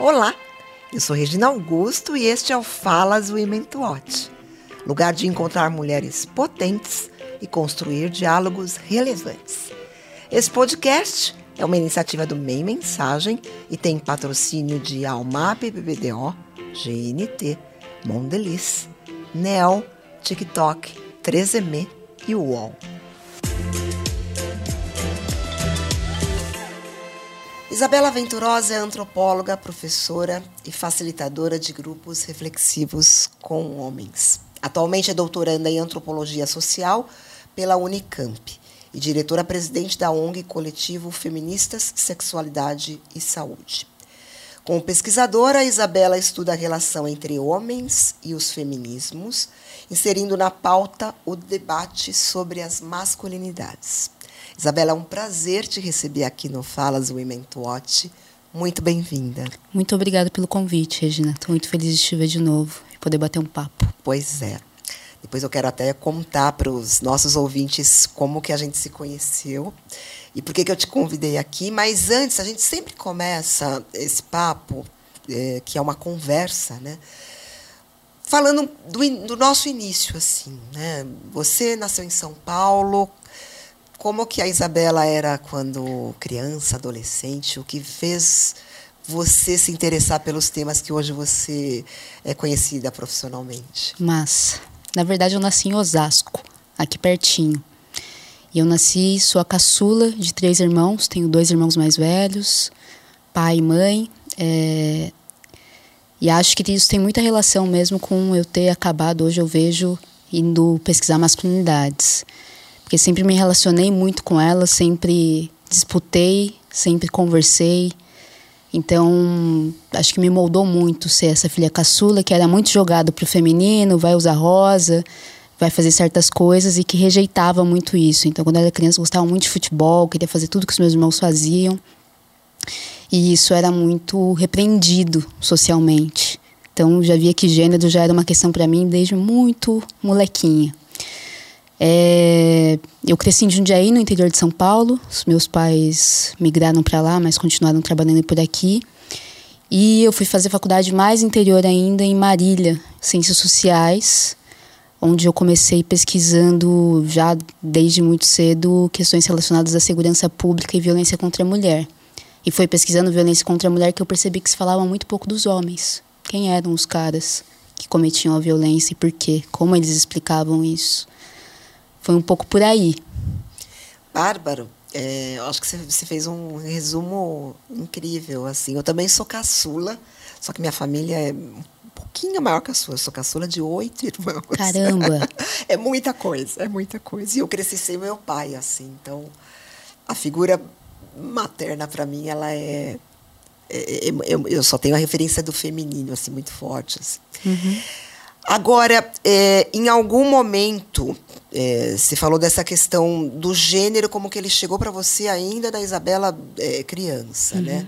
Olá, eu sou Regina Augusto e este é o Falas Women to Watch, lugar de encontrar mulheres potentes e construir diálogos relevantes. Esse podcast é uma iniciativa do MEI Mensagem e tem patrocínio de Almap BBDO, GNT, Mondelez, NEL, TikTok, 3M e UOL. Isabela Venturosa é antropóloga, professora e facilitadora de grupos reflexivos com homens. Atualmente é doutoranda em antropologia social pela Unicamp e diretora-presidente da ONG Coletivo Feministas, Sexualidade e Saúde. Como pesquisadora, Isabela estuda a relação entre homens e os feminismos, inserindo na pauta o debate sobre as masculinidades. Isabela, é um prazer te receber aqui no Falas Women to Watch. Muito bem-vinda. Muito obrigada pelo convite, Regina. Estou muito feliz de te ver de novo e poder bater um papo. Pois é. Depois eu quero até contar para os nossos ouvintes como que a gente se conheceu e por que, que eu te convidei aqui. Mas antes, a gente sempre começa esse papo, é, que é uma conversa, né? Falando do, do nosso início, assim, né? Você nasceu em São Paulo, como que a Isabela era quando criança, adolescente? O que fez você se interessar pelos temas que hoje você é conhecida profissionalmente? Mas, na verdade, eu nasci em Osasco, aqui pertinho. E eu nasci, sou a caçula de três irmãos, tenho dois irmãos mais velhos, pai e mãe. É... E acho que isso tem muita relação mesmo com eu ter acabado, hoje eu vejo, indo pesquisar masculinidades porque sempre me relacionei muito com ela, sempre disputei, sempre conversei. Então, acho que me moldou muito ser essa filha caçula que era muito jogada pro feminino, vai usar rosa, vai fazer certas coisas e que rejeitava muito isso. Então, quando eu era criança, gostava muito de futebol, queria fazer tudo que os meus irmãos faziam. E isso era muito repreendido socialmente. Então, já via que gênero já era uma questão para mim desde muito molequinha. É, eu cresci em Jundiaí, no interior de São Paulo. Os meus pais migraram para lá, mas continuaram trabalhando por aqui. E eu fui fazer faculdade mais interior ainda, em Marília, Ciências Sociais, onde eu comecei pesquisando já desde muito cedo questões relacionadas à segurança pública e violência contra a mulher. E foi pesquisando violência contra a mulher que eu percebi que se falava muito pouco dos homens. Quem eram os caras que cometiam a violência e por quê? Como eles explicavam isso? Foi um pouco por aí. Bárbaro, é, acho que você fez um resumo incrível. assim. Eu também sou caçula, só que minha família é um pouquinho maior que a sua. Eu sou caçula de oito irmãos. Caramba! é muita coisa, é muita coisa. E eu cresci sem meu pai, assim. Então, a figura materna, para mim, ela é, é, é, Eu só tenho a referência do feminino, assim, muito forte. Assim. Uhum. Agora, é, em algum momento, é, você falou dessa questão do gênero, como que ele chegou para você ainda da Isabela é, criança, uhum. né?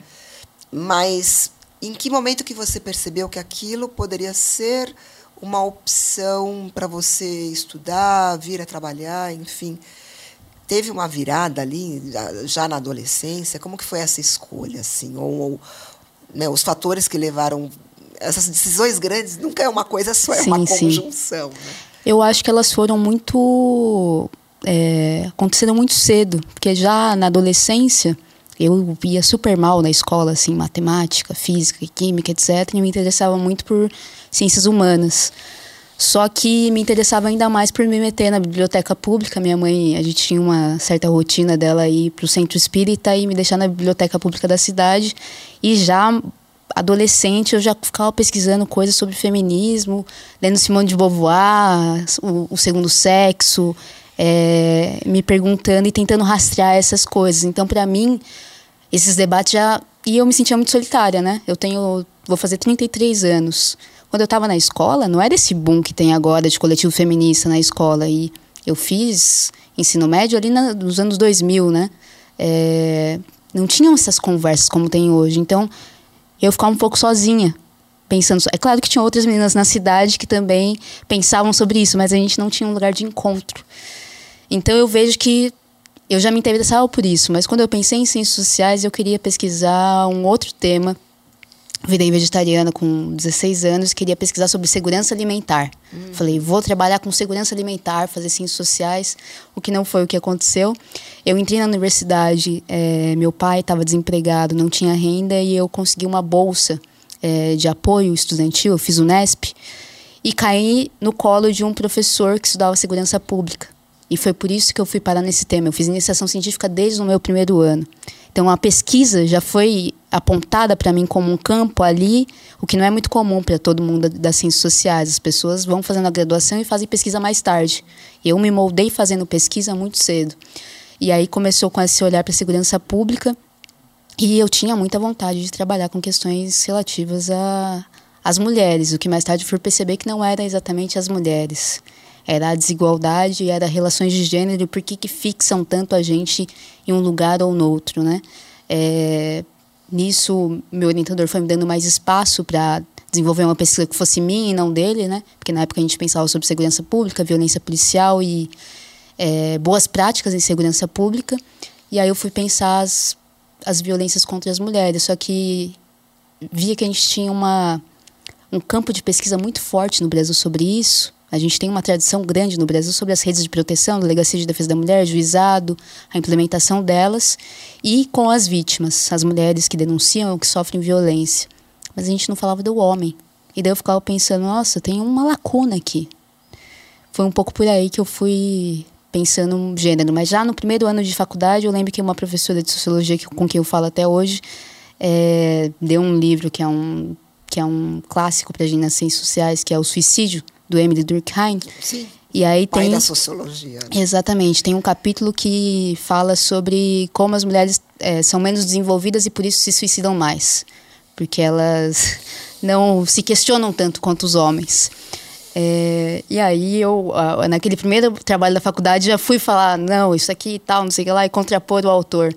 Mas em que momento que você percebeu que aquilo poderia ser uma opção para você estudar, vir a trabalhar, enfim? Teve uma virada ali, já na adolescência? Como que foi essa escolha, assim? Ou, ou né, os fatores que levaram essas decisões grandes nunca é uma coisa só, é sim, uma conjunção. Né? Eu acho que elas foram muito. É, aconteceram muito cedo, porque já na adolescência eu ia super mal na escola, assim, matemática, física, química, etc. E me interessava muito por ciências humanas. Só que me interessava ainda mais por me meter na biblioteca pública. Minha mãe, a gente tinha uma certa rotina dela ir para o centro espírita e me deixar na biblioteca pública da cidade. E já adolescente eu já ficava pesquisando coisas sobre feminismo, lendo Simone de Beauvoir, o, o segundo sexo, é, me perguntando e tentando rastrear essas coisas. Então, para mim, esses debates já e eu me sentia muito solitária, né? Eu tenho vou fazer 33 anos. Quando eu estava na escola, não era esse boom que tem agora de coletivo feminista na escola e eu fiz ensino médio ali na, nos anos 2000, né? É, não tinham essas conversas como tem hoje. Então, eu ficava um pouco sozinha, pensando. É claro que tinha outras meninas na cidade que também pensavam sobre isso, mas a gente não tinha um lugar de encontro. Então eu vejo que eu já me interessava por isso, mas quando eu pensei em ciências sociais, eu queria pesquisar um outro tema virei vegetariana com 16 anos queria pesquisar sobre segurança alimentar. Hum. Falei, vou trabalhar com segurança alimentar, fazer ciências sociais, o que não foi o que aconteceu. Eu entrei na universidade, é, meu pai estava desempregado, não tinha renda e eu consegui uma bolsa é, de apoio estudantil, eu fiz o NESP, e caí no colo de um professor que estudava segurança pública. E foi por isso que eu fui parar nesse tema. Eu fiz iniciação científica desde o meu primeiro ano. Então a pesquisa já foi apontada para mim como um campo ali, o que não é muito comum para todo mundo das ciências sociais. As pessoas vão fazendo a graduação e fazem pesquisa mais tarde. Eu me moldei fazendo pesquisa muito cedo. E aí começou com esse olhar para a segurança pública e eu tinha muita vontade de trabalhar com questões relativas a as mulheres, o que mais tarde fui perceber que não era exatamente as mulheres. Era a desigualdade, era relações de gênero, por que, que fixam tanto a gente em um lugar ou no outro, né? É, nisso, meu orientador foi me dando mais espaço para desenvolver uma pesquisa que fosse minha e não dele, né? Porque na época a gente pensava sobre segurança pública, violência policial e é, boas práticas em segurança pública. E aí eu fui pensar as, as violências contra as mulheres, só que via que a gente tinha uma um campo de pesquisa muito forte no Brasil sobre isso. A gente tem uma tradição grande no Brasil sobre as redes de proteção, delegacia de defesa da mulher, juizado, a implementação delas e com as vítimas, as mulheres que denunciam ou que sofrem violência. Mas a gente não falava do homem. E daí eu ficava pensando, nossa, tem uma lacuna aqui. Foi um pouco por aí que eu fui pensando no gênero. Mas já no primeiro ano de faculdade, eu lembro que uma professora de sociologia com quem eu falo até hoje é, deu um livro que é um que é um clássico para a gente nas ciências sociais, que é o Suicídio, do Emily Durkheim. Sim. E aí Pai tem da sociologia. Né? Exatamente, tem um capítulo que fala sobre como as mulheres é, são menos desenvolvidas e por isso se suicidam mais, porque elas não se questionam tanto quanto os homens. É, e aí eu, naquele primeiro trabalho da faculdade, já fui falar, não, isso aqui e tal, não sei o que lá, e contrapor o autor.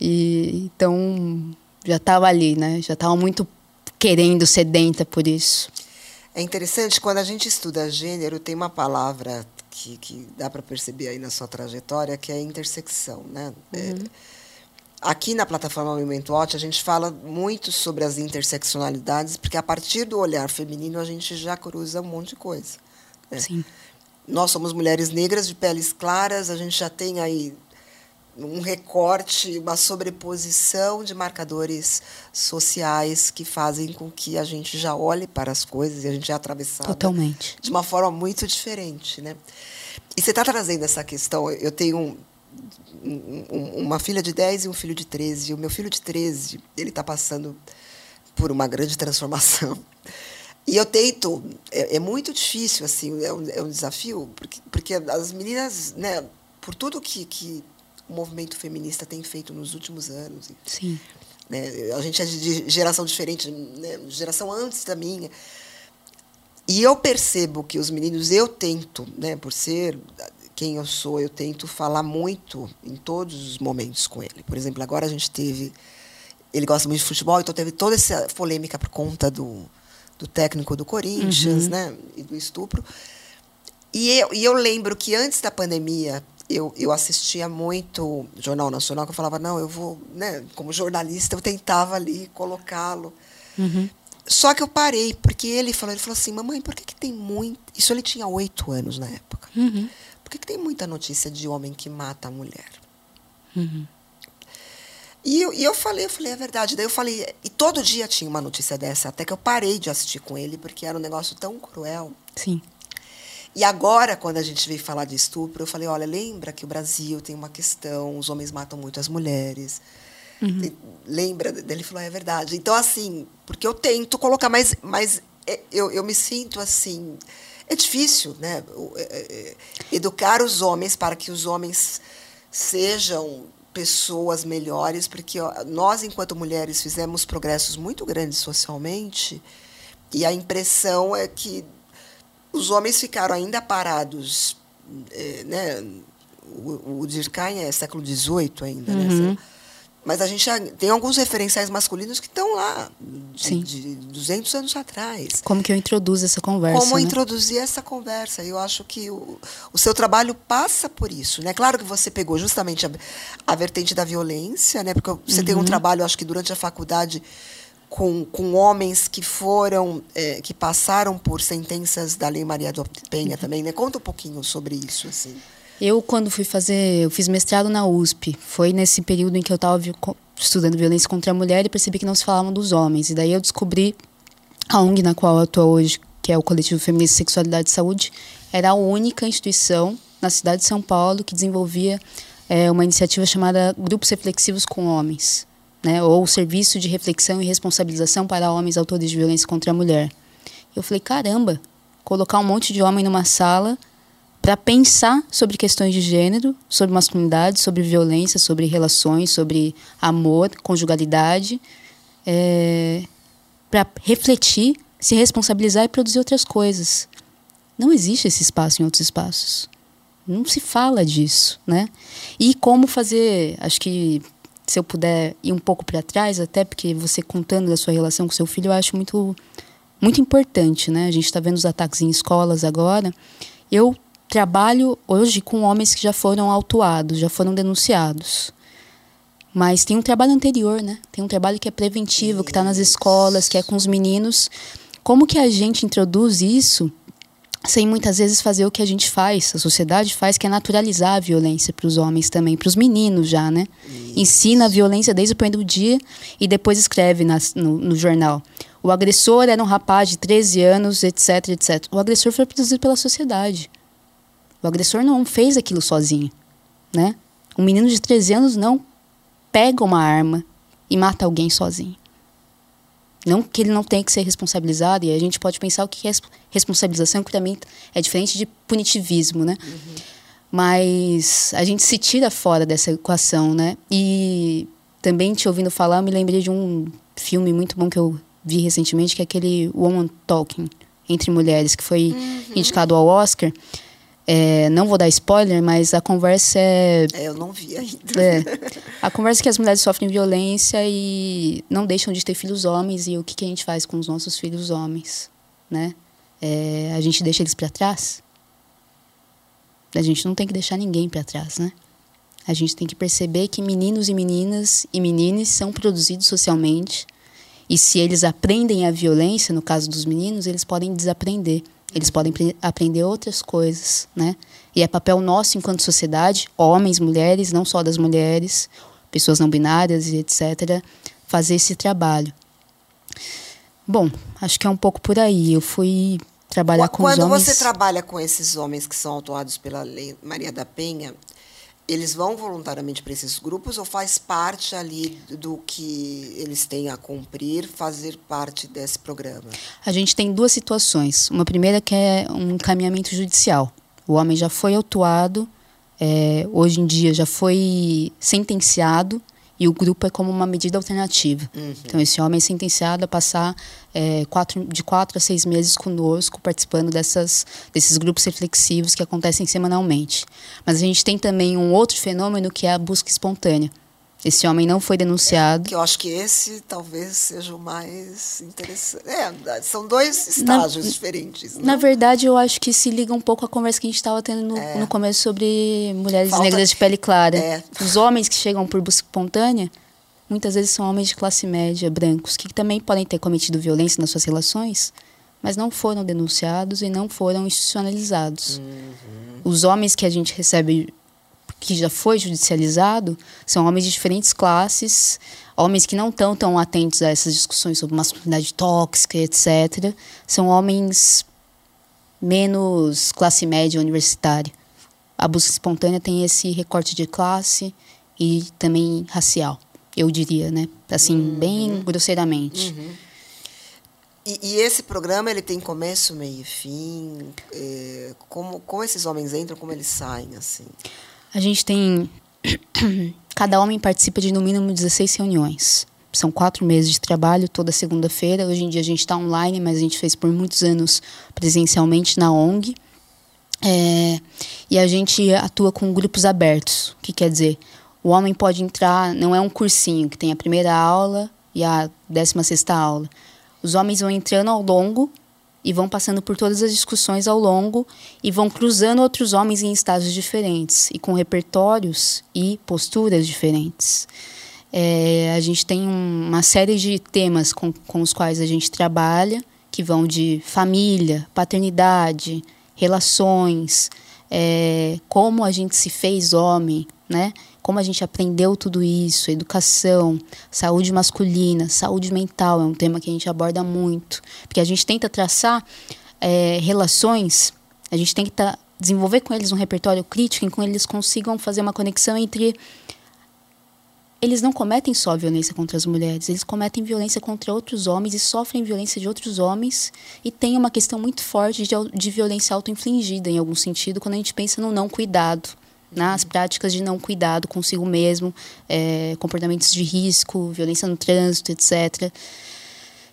E, então, já estava ali, né? Já estava muito querendo, sedenta por isso. É interessante, quando a gente estuda gênero, tem uma palavra que, que dá para perceber aí na sua trajetória, que é intersecção. Né? É, uhum. É, aqui na plataforma Movimento Watch, a gente fala muito sobre as interseccionalidades, porque a partir do olhar feminino a gente já cruza um monte de coisa. Né? Sim. Nós somos mulheres negras de peles claras, a gente já tem aí um recorte, uma sobreposição de marcadores sociais que fazem com que a gente já olhe para as coisas e a gente é atravessado Totalmente. de uma forma muito diferente, né? E você está trazendo essa questão. Eu tenho um, um, uma filha de 10 e um filho de 13. E o meu filho de 13, ele está passando por uma grande transformação. E eu tento, é, é muito difícil, assim, é um, é um desafio, porque, porque as meninas, né, por tudo que, que o movimento feminista tem feito nos últimos anos. Sim. Né? A gente é de geração diferente, né? geração antes da minha. E eu percebo que os meninos, eu tento, né, por ser quem eu sou, eu tento falar muito em todos os momentos com ele. Por exemplo, agora a gente teve. Ele gosta muito de futebol, então teve toda essa polêmica por conta do, do técnico do Corinthians, uhum. né, e do estupro. E eu, e eu lembro que antes da pandemia, eu, eu assistia muito Jornal Nacional, que eu falava, não, eu vou, né, como jornalista, eu tentava ali colocá-lo. Uhum. Só que eu parei, porque ele falou, ele falou assim, mamãe, por que, que tem muito. Isso ele tinha oito anos na época. Uhum. Por que, que tem muita notícia de homem que mata a mulher? Uhum. E eu, e eu falei, eu falei, é verdade. Daí eu falei, e todo dia tinha uma notícia dessa, até que eu parei de assistir com ele, porque era um negócio tão cruel. Sim. E agora, quando a gente veio falar de estupro, eu falei: olha, lembra que o Brasil tem uma questão, os homens matam muito as mulheres. Uhum. Lembra? Ele falou: é verdade. Então, assim, porque eu tento colocar, mas, mas é, eu, eu me sinto assim. É difícil, né? É, é, educar os homens para que os homens sejam pessoas melhores, porque nós, enquanto mulheres, fizemos progressos muito grandes socialmente, e a impressão é que os homens ficaram ainda parados, é, né? O, o Durkheim é século XVIII ainda, né? uhum. né? Mas a gente tem alguns referenciais masculinos que estão lá, de, de 200 anos atrás. Como que eu introduzo essa conversa? Como né? introduzir essa conversa? Eu acho que o, o seu trabalho passa por isso. Né? Claro que você pegou justamente a, a vertente da violência, né? porque você uhum. tem um uhum. trabalho, acho que durante a faculdade, com, com homens que foram, é, que passaram por sentenças da Lei Maria do Penha também, né? Conta um pouquinho sobre isso, assim. Eu, quando fui fazer, eu fiz mestrado na USP. Foi nesse período em que eu estava estudando violência contra a mulher e percebi que não se falavam dos homens. E daí eu descobri a ONG na qual eu atuo hoje, que é o Coletivo Feminista Sexualidade e Saúde, era a única instituição na cidade de São Paulo que desenvolvia é, uma iniciativa chamada Grupos Reflexivos com Homens, né, ou Serviço de Reflexão e Responsabilização para Homens Autores de Violência contra a Mulher. Eu falei, caramba, colocar um monte de homem numa sala para pensar sobre questões de gênero, sobre masculinidade, sobre violência, sobre relações, sobre amor, conjugalidade, é, para refletir, se responsabilizar e produzir outras coisas. Não existe esse espaço em outros espaços. Não se fala disso, né? E como fazer, acho que se eu puder ir um pouco para trás, até porque você contando da sua relação com seu filho, eu acho muito muito importante, né? A gente está vendo os ataques em escolas agora. Eu trabalho hoje com homens que já foram autuados, já foram denunciados. Mas tem um trabalho anterior, né? Tem um trabalho que é preventivo, que está nas escolas, que é com os meninos. Como que a gente introduz isso sem muitas vezes fazer o que a gente faz, a sociedade faz, que é naturalizar a violência para os homens também, para os meninos já, né? Isso. Ensina a violência desde o primeiro dia e depois escreve nas, no, no, jornal. O agressor era um rapaz de 13 anos, etc, etc. O agressor foi produzido pela sociedade. O agressor não fez aquilo sozinho, né? Um menino de 13 anos não pega uma arma e mata alguém sozinho. Não que ele não tenha que ser responsabilizado, e a gente pode pensar o que é responsabilização, que também é diferente de punitivismo, né? Uhum. Mas a gente se tira fora dessa equação, né? E também te ouvindo falar, me lembrei de um filme muito bom que eu vi recentemente, que é aquele Woman Talking, Entre Mulheres, que foi uhum. indicado ao Oscar. É, não vou dar spoiler, mas a conversa é. é eu não vi ainda. É, a conversa é que as mulheres sofrem violência e não deixam de ter filhos homens e o que, que a gente faz com os nossos filhos homens, né? É, a gente deixa eles para trás? A gente não tem que deixar ninguém para trás, né? A gente tem que perceber que meninos e meninas e meninas são produzidos socialmente e se eles aprendem a violência, no caso dos meninos, eles podem desaprender eles podem aprender outras coisas, né? E é papel nosso enquanto sociedade, homens, mulheres, não só das mulheres, pessoas não binárias e etc, fazer esse trabalho. Bom, acho que é um pouco por aí. Eu fui trabalhar com Quando os homens. Quando você trabalha com esses homens que são autuados pela Lei Maria da Penha, eles vão voluntariamente para esses grupos ou faz parte ali do que eles têm a cumprir, fazer parte desse programa? A gente tem duas situações. Uma primeira que é um encaminhamento judicial. O homem já foi autuado, é, hoje em dia já foi sentenciado e o grupo é como uma medida alternativa. Uhum. Então, esse homem é sentenciado a passar é, quatro, de quatro a seis meses conosco, participando dessas, desses grupos reflexivos que acontecem semanalmente. Mas a gente tem também um outro fenômeno que é a busca espontânea. Esse homem não foi denunciado. É, eu acho que esse talvez seja o mais interessante. É, são dois estágios na, diferentes. Não? Na verdade, eu acho que se liga um pouco à conversa que a gente estava tendo no, é. no, começo sobre mulheres Falta, negras de pele clara. É. Os homens que chegam por busca espontânea, muitas vezes são homens de classe média, brancos, que também podem ter cometido violência nas suas relações, mas não foram denunciados e não foram institucionalizados. Uhum. Os homens que a gente recebe que já foi judicializado são homens de diferentes classes, homens que não estão tão atentos a essas discussões sobre masculinidade tóxica, etc. São homens menos classe média universitária. A busca espontânea tem esse recorte de classe e também racial, eu diria, né? Assim, uhum. bem grosseiramente. Uhum. E, e, esse programa ele tem começo, meio e fim. É, como, como esses homens entram, como eles saem, assim? A gente tem. Cada homem participa de no mínimo 16 reuniões. São quatro meses de trabalho toda segunda-feira. Hoje em dia a gente está online, mas a gente fez por muitos anos presencialmente na ONG. É, e a gente atua com grupos abertos, que quer dizer, o homem pode entrar, não é um cursinho que tem a primeira aula e a décima sexta aula. Os homens vão entrando ao longo e vão passando por todas as discussões ao longo e vão cruzando outros homens em estágios diferentes e com repertórios e posturas diferentes. É, a gente tem uma série de temas com, com os quais a gente trabalha, que vão de família, paternidade, relações, é, como a gente se fez homem, né? Como a gente aprendeu tudo isso, educação, saúde masculina, saúde mental é um tema que a gente aborda muito, porque a gente tenta traçar é, relações, a gente que tá, desenvolver com eles um repertório crítico em que eles consigam fazer uma conexão entre eles não cometem só violência contra as mulheres, eles cometem violência contra outros homens e sofrem violência de outros homens. E tem uma questão muito forte de, de violência auto-infligida, em algum sentido, quando a gente pensa no não cuidado. Nas práticas de não cuidado consigo mesmo, é, comportamentos de risco, violência no trânsito, etc.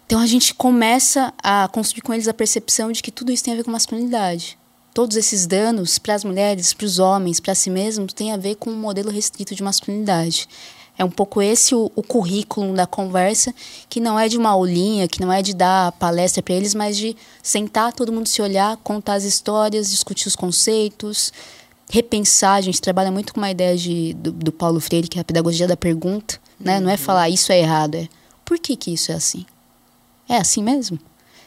Então a gente começa a construir com eles a percepção de que tudo isso tem a ver com masculinidade. Todos esses danos para as mulheres, para os homens, para si mesmos, tem a ver com um modelo restrito de masculinidade. É um pouco esse o, o currículo da conversa, que não é de uma aulinha, que não é de dar palestra para eles, mas de sentar, todo mundo se olhar, contar as histórias, discutir os conceitos, repensar. A gente trabalha muito com uma ideia de, do, do Paulo Freire, que é a pedagogia da pergunta. Né? Não é uhum. falar isso é errado, é por que, que isso é assim? É assim mesmo?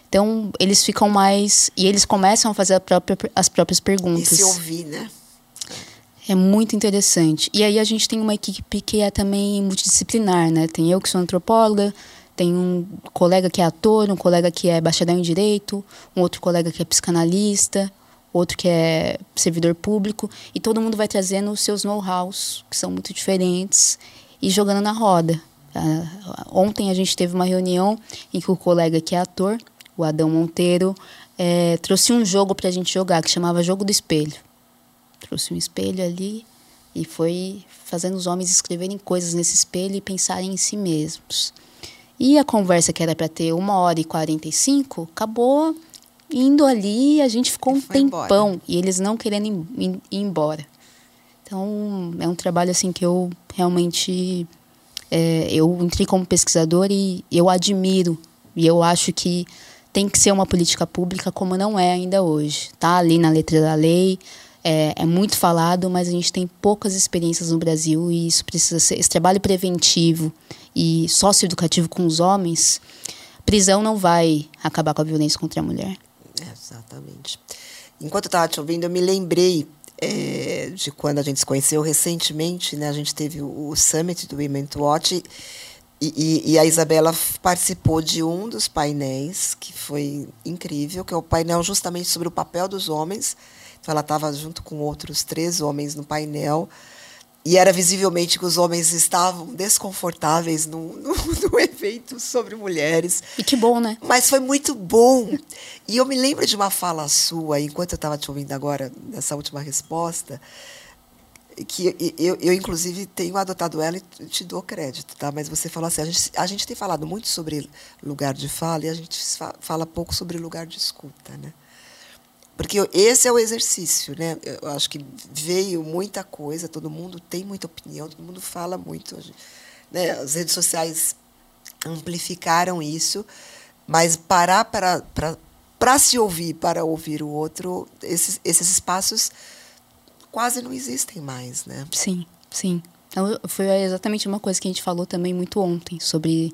Então, eles ficam mais. E eles começam a fazer própria, as próprias perguntas. E se ouvir, né? É muito interessante. E aí a gente tem uma equipe que é também multidisciplinar, né? Tem eu que sou antropóloga, tem um colega que é ator, um colega que é bacharel em direito, um outro colega que é psicanalista, outro que é servidor público, e todo mundo vai trazendo os seus know-hows, que são muito diferentes, e jogando na roda. Uh, ontem a gente teve uma reunião em que o colega que é ator, o Adão Monteiro, é, trouxe um jogo para a gente jogar que chamava Jogo do Espelho trouxe um espelho ali e foi fazendo os homens escreverem coisas nesse espelho e pensarem em si mesmos. E a conversa que era para ter uma hora e quarenta e cinco acabou indo ali a gente ficou um tempão embora. e eles não querendo ir, ir, embora. Então é um trabalho assim que eu realmente é, eu entrei como pesquisador e eu admiro e eu acho que tem que ser uma política pública como não é ainda hoje. Tá ali na letra da lei, é, é, muito falado, mas a gente tem poucas experiências no Brasil e isso precisa ser. Esse trabalho preventivo e socioeducativo com os homens, prisão não vai acabar com a violência contra a mulher. É, exatamente. Enquanto eu estava te ouvindo, eu me lembrei é, de quando a gente se conheceu recentemente, né? A gente teve o, Summit do Women to Watch e, e, e, a Isabela participou de um dos painéis que foi incrível, que é o painel justamente sobre o papel dos homens então ela estava junto com outros três homens no painel. E era visivelmente que os homens estavam desconfortáveis no, no, no, evento sobre mulheres. E que bom, né? Mas foi muito bom. E eu me lembro de uma fala sua, enquanto eu estava te ouvindo agora, nessa última resposta, que eu, eu, inclusive, tenho adotado ela e te dou crédito, tá? Mas você falou assim, a gente, a gente tem falado muito sobre lugar de fala e a gente fala pouco sobre lugar de escuta, né? Porque esse é o exercício, né? Eu acho que veio muita coisa, todo mundo tem muita opinião, todo mundo fala muito. Né? As redes sociais amplificaram isso, mas parar para, para, para se ouvir, para ouvir o outro, esses, esses espaços quase não existem mais, né? Sim, sim. Então, foi exatamente uma coisa que a gente falou também muito ontem, sobre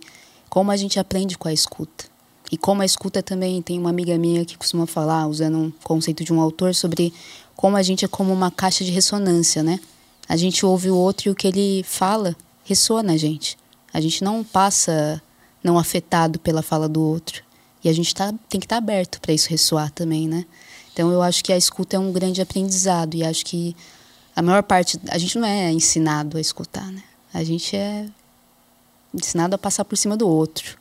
como a gente aprende com a escuta. E como a escuta também, tem uma amiga minha que costuma falar, usando um conceito de um autor, sobre como a gente é como uma caixa de ressonância, né? A gente ouve o outro e o que ele fala ressoa na gente. A gente não passa não afetado pela fala do outro. E a gente tá, tem que estar tá aberto para isso ressoar também, né? Então eu acho que a escuta é um grande aprendizado e acho que a maior parte a gente não é ensinado a escutar, né? A gente é ensinado a passar por cima do outro.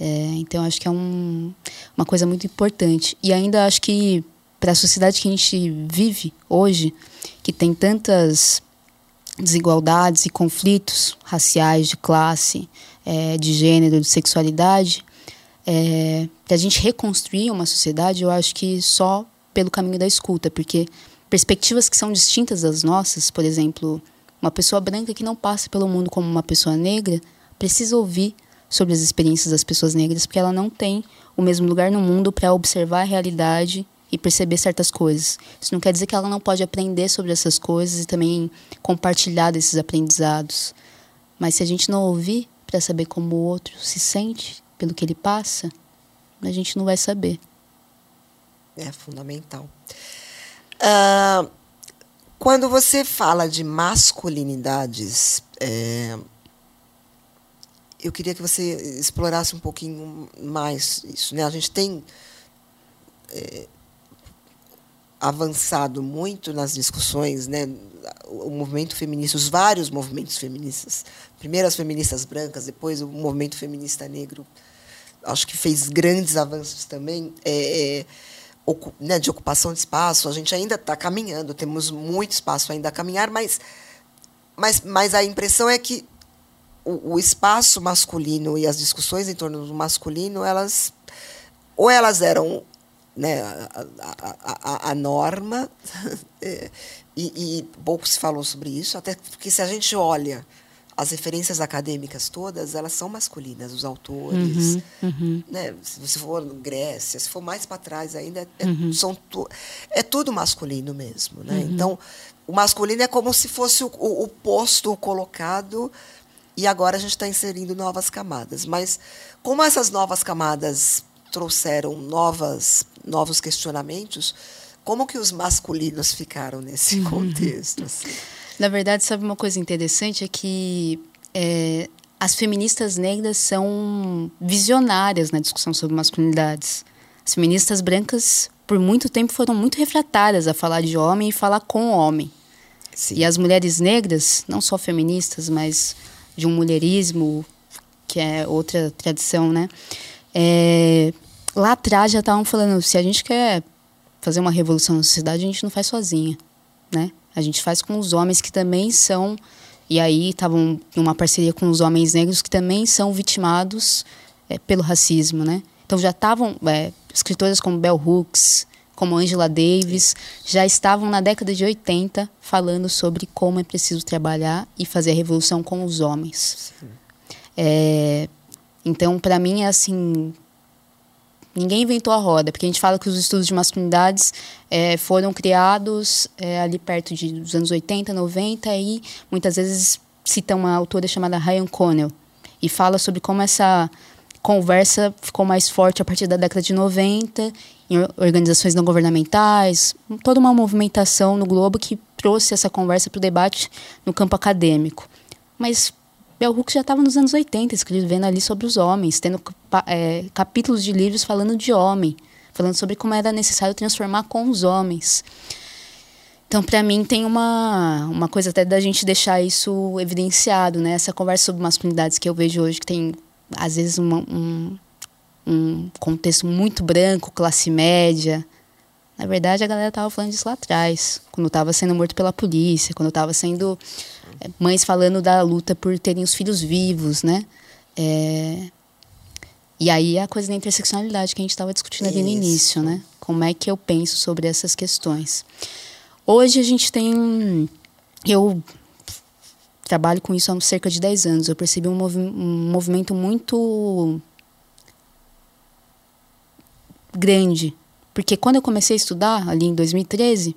É, então, acho que é um, uma coisa muito importante. E ainda acho que para a sociedade que a gente vive hoje, que tem tantas desigualdades e conflitos raciais, de classe, é, de gênero, de sexualidade, é, para a gente reconstruir uma sociedade, eu acho que só pelo caminho da escuta, porque perspectivas que são distintas das nossas, por exemplo, uma pessoa branca que não passa pelo mundo como uma pessoa negra, precisa ouvir sobre as experiências das pessoas negras, porque ela não tem o mesmo lugar no mundo para observar a realidade e perceber certas coisas. Isso não quer dizer que ela não pode aprender sobre essas coisas e também compartilhar desses aprendizados. Mas se a gente não ouvir para saber como o outro se sente pelo que ele passa, a gente não vai saber. É fundamental. Uh, quando você fala de masculinidades, é, eu queria que você explorasse um pouquinho mais isso. Né? A gente tem é, avançado muito nas discussões, né? o movimento feminista, os vários movimentos feministas, primeiro as feministas brancas, depois o movimento feminista negro, acho que fez grandes avanços também. É, é, né, de ocupação de espaço, a gente ainda está caminhando, temos muito espaço ainda a caminhar, mas, mas, mas a impressão é que o, o espaço masculino e as discussões em torno do masculino, elas ou elas eram né, a, a, a, a norma, é, e, e pouco se falou sobre isso, até porque se a gente olha as referências acadêmicas todas, elas são masculinas, os autores. Uhum, uhum. Né? Se você for Grécia, se for mais para trás ainda, é, uhum. são tu, é tudo masculino mesmo. Né? Uhum. Então, o masculino é como se fosse o, o, o posto colocado e agora a gente está inserindo novas camadas. Mas como essas novas camadas trouxeram novas, novos questionamentos, como que os masculinos ficaram nesse uhum. contexto? Assim? Na verdade, sabe uma coisa interessante é que é, as feministas negras são visionárias na discussão sobre masculinidades. As feministas brancas, por muito tempo, foram muito refratárias a falar de homem e falar com o homem. Sim. E as mulheres negras, não só feministas, mas de um mulherismo, que é outra tradição, né? É, lá atrás já estavam falando, se a gente quer fazer uma revolução na sociedade, a gente não faz sozinha, né? A gente faz com os homens que também são e aí estavam em uma parceria com os homens negros que também são vitimados é, pelo racismo, né? Então já estavam é, escritoras como Bell Hooks, como Angela Davis, já estavam na década de 80 falando sobre como é preciso trabalhar e fazer a revolução com os homens. É, então, para mim, é assim, Ninguém inventou a roda, porque a gente fala que os estudos de masculinidades é, foram criados é, ali perto de, dos anos 80, 90, e muitas vezes cita uma autora chamada Ryan Connell, e fala sobre como essa conversa ficou mais forte a partir da década de 90, em organizações não governamentais, toda uma movimentação no globo que trouxe essa conversa para o debate no campo acadêmico. Mas Bell Hooks já estava nos anos 80 escrevendo ali sobre os homens, tendo é, capítulos de livros falando de homem, falando sobre como era necessário transformar com os homens. Então, para mim, tem uma, uma coisa até da gente deixar isso evidenciado, né? Essa conversa sobre masculinidades que eu vejo hoje, que tem, às vezes, uma, um, um contexto muito branco, classe média. Na verdade, a galera estava falando disso lá atrás, quando estava sendo morto pela polícia, quando estava sendo mães falando da luta por terem os filhos vivos, né? É... E aí a coisa da interseccionalidade que a gente estava discutindo ali no início, né? Como é que eu penso sobre essas questões. Hoje a gente tem. Eu trabalho com isso há cerca de 10 anos. Eu percebi um, um movimento muito grande. Porque quando eu comecei a estudar, ali em 2013,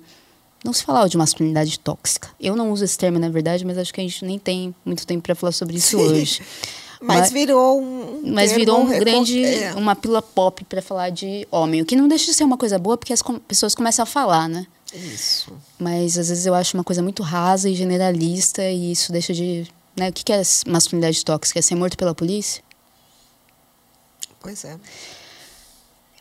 não se falava de masculinidade tóxica. Eu não uso esse termo, na verdade, mas acho que a gente nem tem muito tempo para falar sobre isso Sim. hoje. Mas, mas, virou um. Mas virou um grande. É. Uma pílula pop para falar de homem. O que não deixa de ser uma coisa boa, porque as pessoas começam a falar, né? Isso. Mas às vezes eu acho uma coisa muito rasa e generalista, e isso deixa de. Né? O que é masculinidade tóxica? É ser morto pela polícia? Pois é.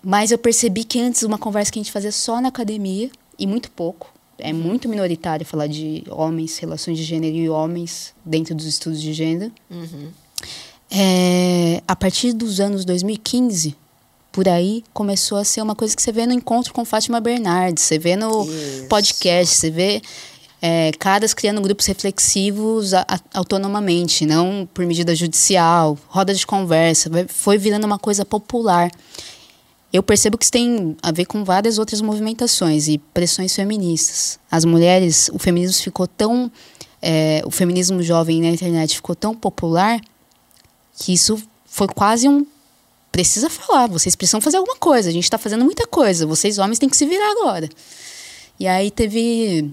Mas eu percebi que antes uma conversa que a gente fazia só na academia, e muito pouco, é muito minoritário falar de homens, relações de gênero e homens dentro dos estudos de gênero. Uhum. É, a partir dos anos 2015, por aí, começou a ser uma coisa que você vê no encontro com Fátima Bernardes, você vê no Isso. podcast, você vê é, caras criando grupos reflexivos a, a, autonomamente, não por medida judicial, roda de conversa, foi virando uma coisa popular eu percebo que isso tem a ver com várias outras movimentações e pressões feministas. As mulheres, o feminismo ficou tão. É, o feminismo jovem na internet ficou tão popular que isso foi quase um. Precisa falar, vocês precisam fazer alguma coisa. A gente está fazendo muita coisa, vocês homens têm que se virar agora. E aí teve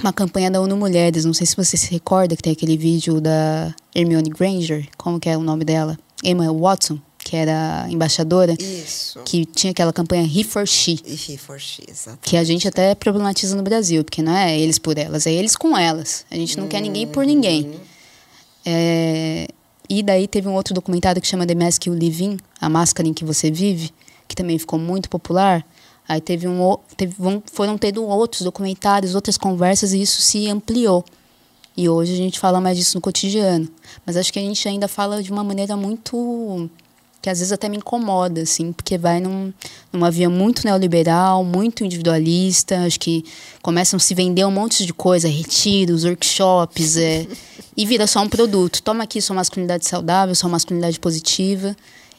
uma campanha da ONU Mulheres. Não sei se você se recorda que tem aquele vídeo da Hermione Granger, como que é o nome dela? Emma Watson, que era embaixadora. Isso. Que tinha aquela campanha He for She. He for She, exatamente. Que a gente até problematiza no Brasil, porque não é eles por elas, é eles com elas. A gente não quer ninguém por ninguém. Uhum. É, e daí teve um outro documentário que chama The Mask You Live In, A Máscara em que Você Vive, que também ficou muito popular. Aí teve um, teve, foram tendo outros documentários, outras conversas, e isso se ampliou. E hoje a gente fala mais disso no cotidiano. Mas acho que a gente ainda fala de uma maneira muito. Que às vezes até me incomoda, assim, porque vai num, numa via muito neoliberal, muito individualista. Acho que começam a se vender um monte de coisa, retiros, workshops, é, e vira só um produto. Toma aqui sua masculinidade saudável, sua masculinidade positiva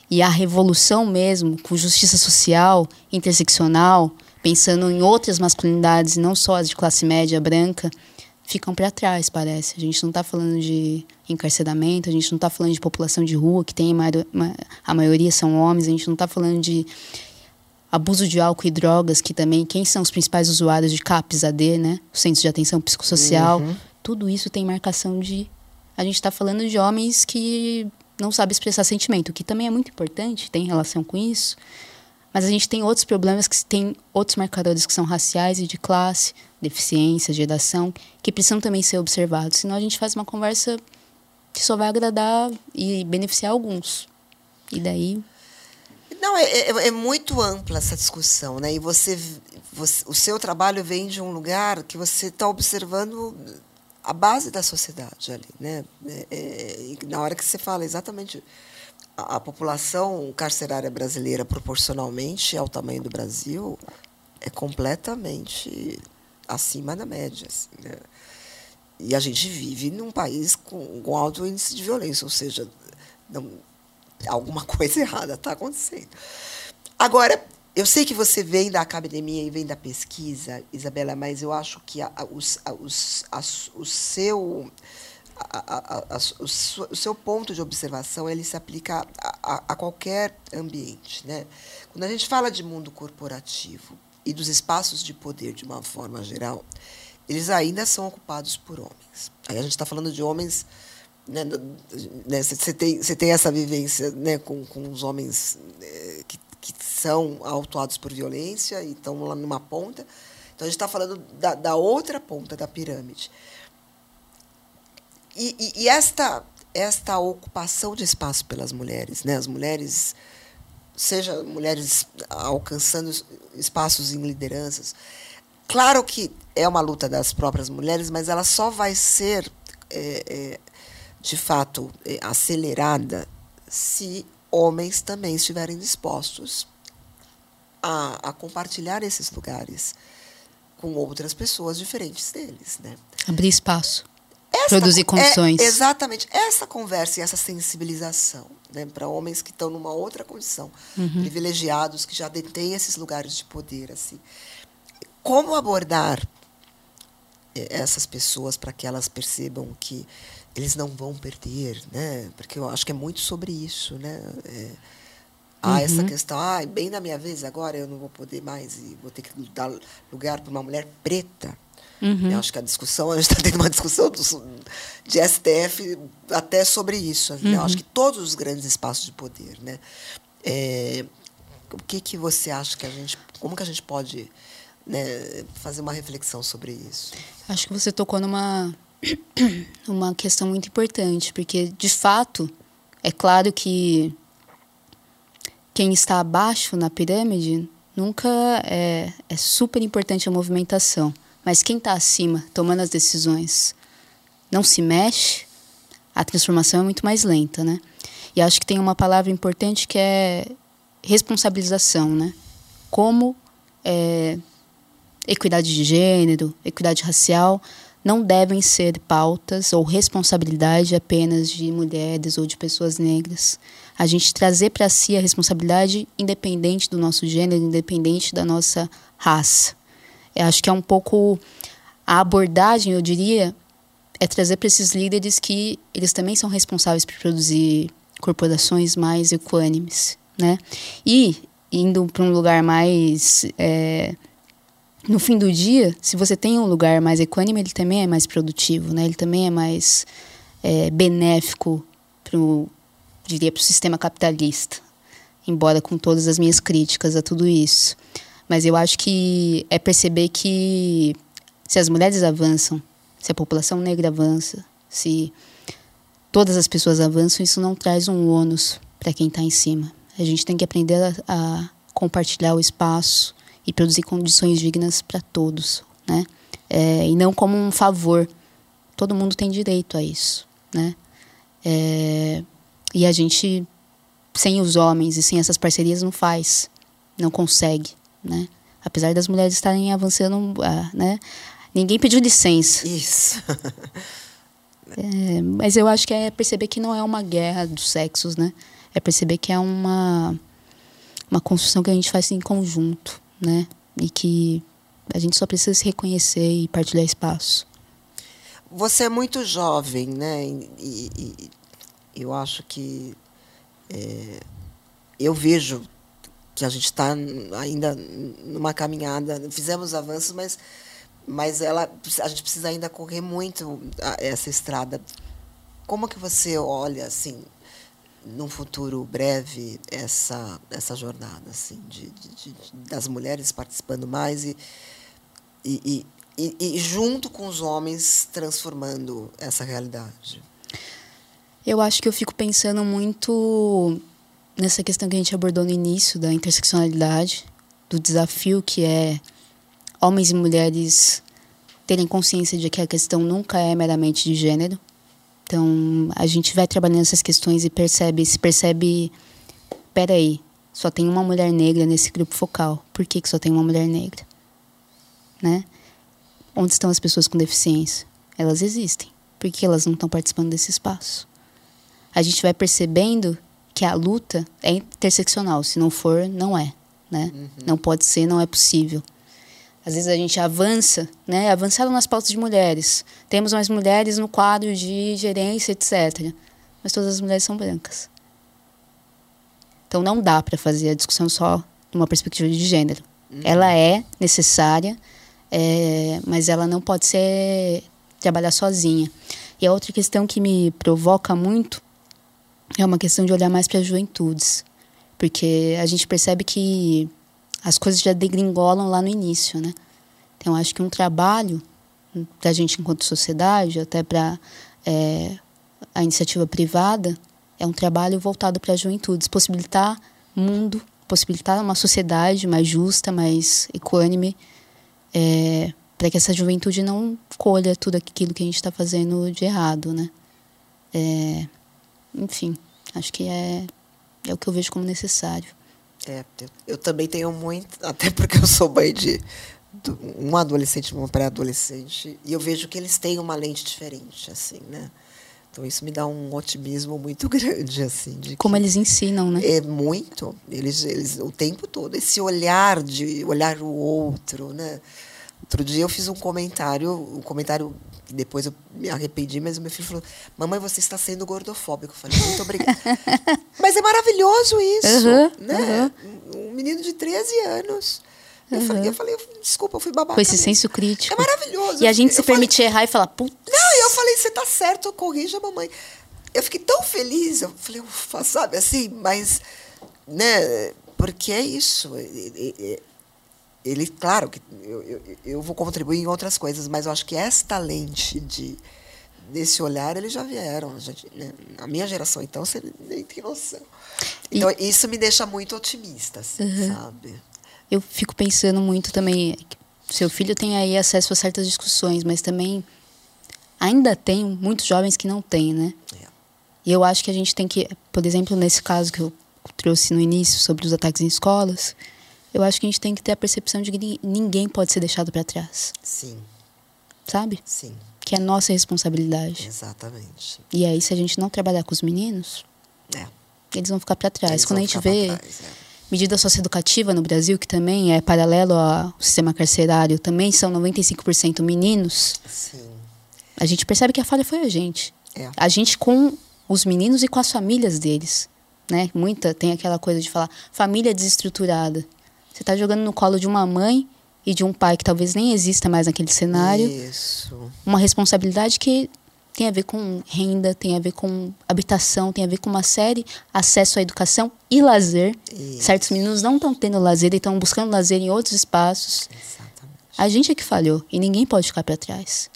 e a revolução mesmo, com justiça social, interseccional, pensando em outras masculinidades, não só as de classe média branca, ficam para trás, parece. A gente não está falando de encarceramento, a gente não está falando de população de rua, que tem a maioria são homens, a gente não está falando de abuso de álcool e drogas, que também, quem são os principais usuários de CAPS, AD, né? Os Centros de Atenção Psicossocial, uhum. tudo isso tem marcação de... A gente está falando de homens que não sabe expressar sentimento, que também é muito importante, tem relação com isso. Mas a gente tem outros problemas que tem outros marcadores que são raciais e de classe, deficiência, geração, que precisam também ser observados. Senão a gente faz uma conversa que só vai agradar e beneficiar alguns. E daí. Não, é, é, é muito ampla essa discussão, né? E você, você, o seu trabalho vem de um lugar que você está observando a base da sociedade ali, né? É, é na hora que você fala exatamente a, população carcerária brasileira proporcionalmente ao tamanho do Brasil é completamente acima da média, assim, né? E a gente vive num país com, com alto índice de violência, ou seja, não, alguma coisa errada está acontecendo. Agora, eu sei que você vem da academia e vem da pesquisa, Isabela, mas eu acho que a, a, os, a, os, o seu o, o, seu ponto de observação ele se aplica a, qualquer ambiente, né? Quando a gente fala de mundo corporativo e dos espaços de poder de uma forma geral, eles ainda são ocupados por homens. Aí a gente está falando de homens né, né, você, tem, você tem essa vivência né, com, com os homens é, que que são autuados por violência e estão lá numa ponta. Então, a gente está falando da, da, outra ponta da pirâmide. E, e, e, esta, esta ocupação de espaço pelas mulheres, né? as mulheres, seja mulheres alcançando espaços em lideranças, claro que é uma luta das próprias mulheres, mas ela só vai ser, é, é, de fato, é, acelerada se homens também estiverem dispostos a, a compartilhar esses lugares com outras pessoas diferentes deles. Né? Abrir espaço. Essa, produzir condições. É, exatamente. Essa conversa e essa sensibilização né, para homens que estão numa outra condição, uhum. privilegiados, que já detêm esses lugares de poder. assim Como abordar eh, essas pessoas para que elas percebam que eles não vão perder, né? Porque eu acho que é muito sobre isso, né? É, há uhum. essa questão, ah, bem na minha vez agora eu não vou poder mais e vou ter que dar lugar para uma mulher preta. Uhum. Eu acho que a discussão, a gente está tendo uma discussão do, de STF até sobre isso. Né? Eu acho uhum. que todos os grandes espaços de poder, né? É, o que que você acha que a gente, como que a gente pode né, fazer uma reflexão sobre isso? Acho que você tocou numa uma questão muito importante, porque de fato é claro que quem está abaixo na pirâmide nunca é, é super importante a movimentação, mas quem está acima, tomando as decisões, não se mexe, a transformação é muito mais lenta, né? E acho que tem uma palavra importante que é responsabilização, né? Como é, equidade de gênero, equidade racial não devem ser pautas ou responsabilidade apenas de mulheres ou de pessoas negras. A gente trazer para si a responsabilidade independente do nosso gênero, independente da nossa raça. Eu acho que é um pouco a abordagem, eu diria, é trazer para esses líderes que eles também são responsáveis por produzir corporações mais equânimes, né? E indo para um lugar mais é, no fim do dia, se você tem um lugar mais equânime, ele também é mais produtivo, né? Ele também é mais é, benéfico para diria, para o sistema capitalista. Embora com todas as minhas críticas a tudo isso. Mas eu acho que é perceber que se as mulheres avançam, se a população negra avança, se todas as pessoas avançam, isso não traz um ônus para quem está em cima. A gente tem que aprender a, a compartilhar o espaço e produzir condições dignas para todos, né? É, e não como um favor. Todo mundo tem direito a isso, né? É, e a gente, sem os homens e sem essas parcerias, não faz, não consegue, né? Apesar das mulheres estarem avançando, ah, né? Ninguém pediu licença. Isso. é, mas eu acho que é perceber que não é uma guerra dos sexos, né? É perceber que é uma uma construção que a gente faz em conjunto, né? E que a gente só precisa se reconhecer e partilhar espaço. Você é muito jovem, né? E, e, e eu acho que é, eu vejo que a gente está ainda numa caminhada. Fizemos avanços, mas mas ela a gente precisa ainda correr muito essa estrada. Como que você olha assim num futuro breve essa essa jornada assim de, de, de das mulheres participando mais e e, e, e, junto com os homens transformando essa realidade eu acho que eu fico pensando muito nessa questão que a gente abordou no início da interseccionalidade do desafio que é homens e mulheres terem consciência de que a questão nunca é meramente de gênero então, a gente vai trabalhando essas questões e percebe, se percebe, peraí, só tem uma mulher negra nesse grupo focal. Por que, que só tem uma mulher negra? Né? Onde estão as pessoas com deficiência? Elas existem. Por que elas não estão participando desse espaço? A gente vai percebendo que a luta é interseccional. Se não for, não é. Né? Uhum. Não pode ser, não é possível. Às vezes a gente avança, né? Avançaram nas pautas de mulheres. Temos mais mulheres no quadro de gerência, etc. Mas todas as mulheres são brancas. Então não dá para fazer a discussão só de uma perspectiva de gênero. Uhum. Ela é necessária, é, mas ela não pode ser trabalhar sozinha. E a outra questão que me provoca muito é uma questão de olhar mais para as juventudes, porque a gente percebe que as coisas já degringolam lá no início, né? Então, acho que um trabalho para a gente enquanto sociedade, até para é, a iniciativa privada, é um trabalho voltado para as juventudes, possibilitar mundo, possibilitar uma sociedade mais justa, mais equânime, é, para que essa juventude não colha tudo aquilo que a gente está fazendo de errado, né? É, enfim, acho que é, é o que eu vejo como necessário. É, eu, também tenho muito, até porque eu sou mãe de, de um adolescente e uma pré-adolescente, e eu vejo que eles têm uma lente diferente, assim, né? Então isso me dá um otimismo muito grande, assim. Como eles ensinam, né? É muito. Eles, eles o tempo todo esse olhar de olhar o outro, né? Outro dia eu fiz um comentário, um comentário depois eu me arrependi, mas o meu filho falou: Mamãe, você está sendo gordofóbico. Eu falei: Muito obrigada. mas é maravilhoso isso. Uhum, né? Uhum. Um menino de 13 anos. Eu, uhum. falei, eu falei, desculpa, eu fui babaca. Com esse mesmo. senso crítico. É maravilhoso. E a gente se permite errar e falar, putz. Não, eu falei, você está certo, corrija a mamãe. Eu fiquei tão feliz, eu falei, ufa, sabe, assim, mas, né, porque é isso ele, claro, que eu, eu, eu, vou contribuir em outras coisas, mas eu acho que esta lente de desse olhar eles já vieram. Gente, né? A minha geração, então, você nem tem noção. Então, e... isso me deixa muito otimista, assim, uhum. sabe? Eu fico pensando muito também. Seu filho tem aí acesso a certas discussões, mas também ainda tem muitos jovens que não têm, né? É. E eu acho que a gente tem que, por exemplo, nesse caso que eu trouxe no início sobre os ataques em escolas, eu acho que a gente tem que ter a percepção de que ninguém pode ser deixado para trás. Sim. Sabe? Sim. Que é nossa responsabilidade. Exatamente. E aí, se a gente não trabalhar com os meninos, é. eles vão ficar para trás. Eles Quando a gente vê trás, é. medida socioeducativa no Brasil, que também é paralelo ao sistema carcerário, também são 95% meninos. Sim. A gente percebe que a falha foi a gente. É. A gente com os meninos e com as famílias deles. Né? Muita tem aquela coisa de falar família desestruturada. Você está jogando no colo de uma mãe e de um pai que talvez nem exista mais naquele cenário. Isso. Uma responsabilidade que tem a ver com renda, tem a ver com habitação, tem a ver com uma série, acesso à educação e lazer. Isso. Certos meninos não estão tendo lazer e estão buscando lazer em outros espaços. Exatamente. A gente é que falhou e ninguém pode ficar para trás.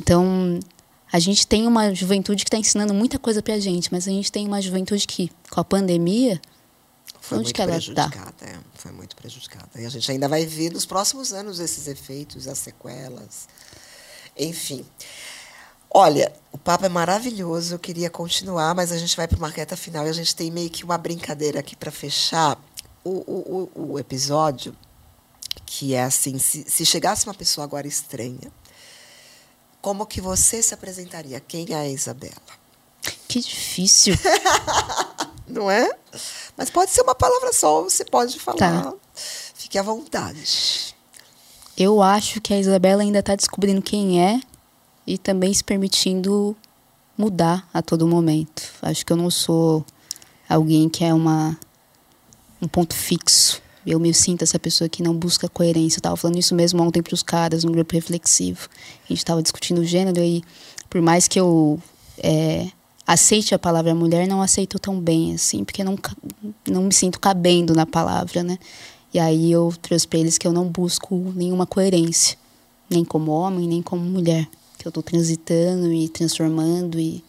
Então, a gente tem uma juventude que está ensinando muita coisa para a gente, mas a gente tem uma juventude que, com a pandemia, Foi onde muito está? prejudicada, é, foi muito prejudicada. E a gente ainda vai ver nos próximos anos esses efeitos, as sequelas. Enfim. Olha, o papo é maravilhoso, eu queria continuar, mas a gente vai para uma reta final e a gente tem meio que uma brincadeira aqui para fechar o, o, o, o episódio, que é assim, se, se chegasse uma pessoa agora estranha, como que você se apresentaria? Quem é a Isabela? Que difícil. Não é? Mas pode ser uma palavra só, você pode falar. Tá. Fique à vontade. Eu acho que a Isabela ainda está descobrindo quem é e também se permitindo mudar a todo momento. Acho que eu não sou alguém que é uma um ponto fixo. Eu me sinto essa pessoa que não busca coerência. Eu estava falando isso mesmo ontem para os caras no grupo reflexivo. A gente estava discutindo o gênero e por mais que eu é, aceite a palavra mulher, não aceito tão bem assim, porque não não me sinto cabendo na palavra, né? E aí eu trouxe para eles que eu não busco nenhuma coerência, nem como homem, nem como mulher, que eu estou transitando e transformando e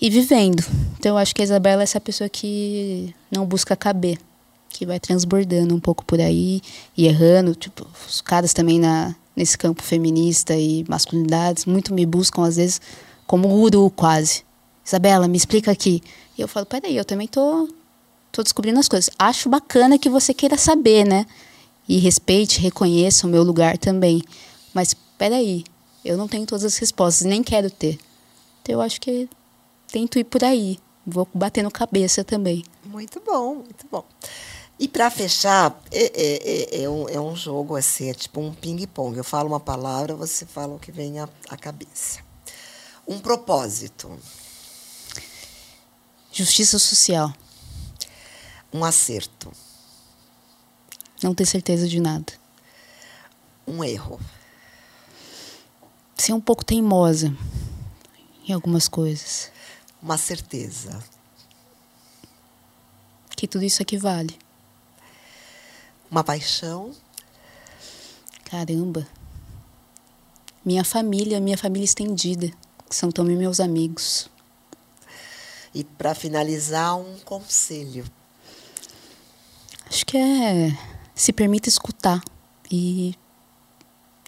e vivendo. Então eu acho que a Isabela é essa pessoa que não busca caber, que vai transbordando um pouco por aí e errando, tipo, os caras também na nesse campo feminista e masculinidades muito me buscam às vezes como guru quase. Isabela, me explica aqui. E eu falo, peraí, eu também tô tô descobrindo as coisas. Acho bacana que você queira saber, né? E respeite, reconheça o meu lugar também. Mas peraí, eu não tenho todas as respostas, nem quero ter. Então eu acho que tento ir por aí. Vou batendo cabeça também. Muito bom, muito bom. E para fechar, é, é, é, é um, é um jogo assim, é tipo um ping-pong. Eu falo uma palavra, você fala o que vem à, à cabeça. Um propósito, Justiça social. um acerto, Não ter certeza de nada. um erro, Ser um pouco teimosa em algumas coisas. uma certeza, Que tudo isso aqui vale. uma paixão, Caramba. Minha família, minha família estendida, que são também meus amigos. e para finalizar, um conselho. Acho que é se permita escutar e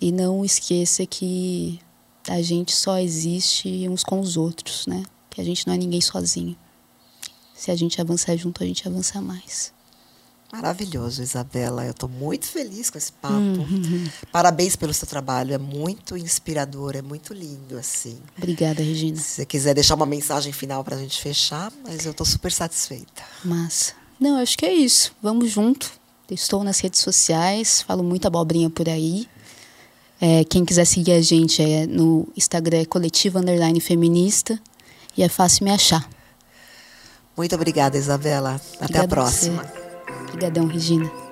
e não esqueça que a gente só existe uns com os outros, né? Que a gente não é ninguém sozinho. Se a gente avançar junto, a gente avança mais. Maravilhoso, Isabela. Eu estou muito feliz com esse papo. Uhum. Parabéns pelo seu trabalho. É muito inspirador, é muito lindo, assim. Obrigada, Regina. Se você quiser deixar uma mensagem final para a gente fechar, mas eu estou super satisfeita. Massa. Não, acho que é isso. Vamos junto. Estou nas redes sociais, falo muita abobrinha por aí. É, quem quiser seguir a gente é no Instagram é coletivo underline feminista e é fácil me achar. Muito obrigada, Isabela. Até Obrigada a a você. Obrigadão, Regina.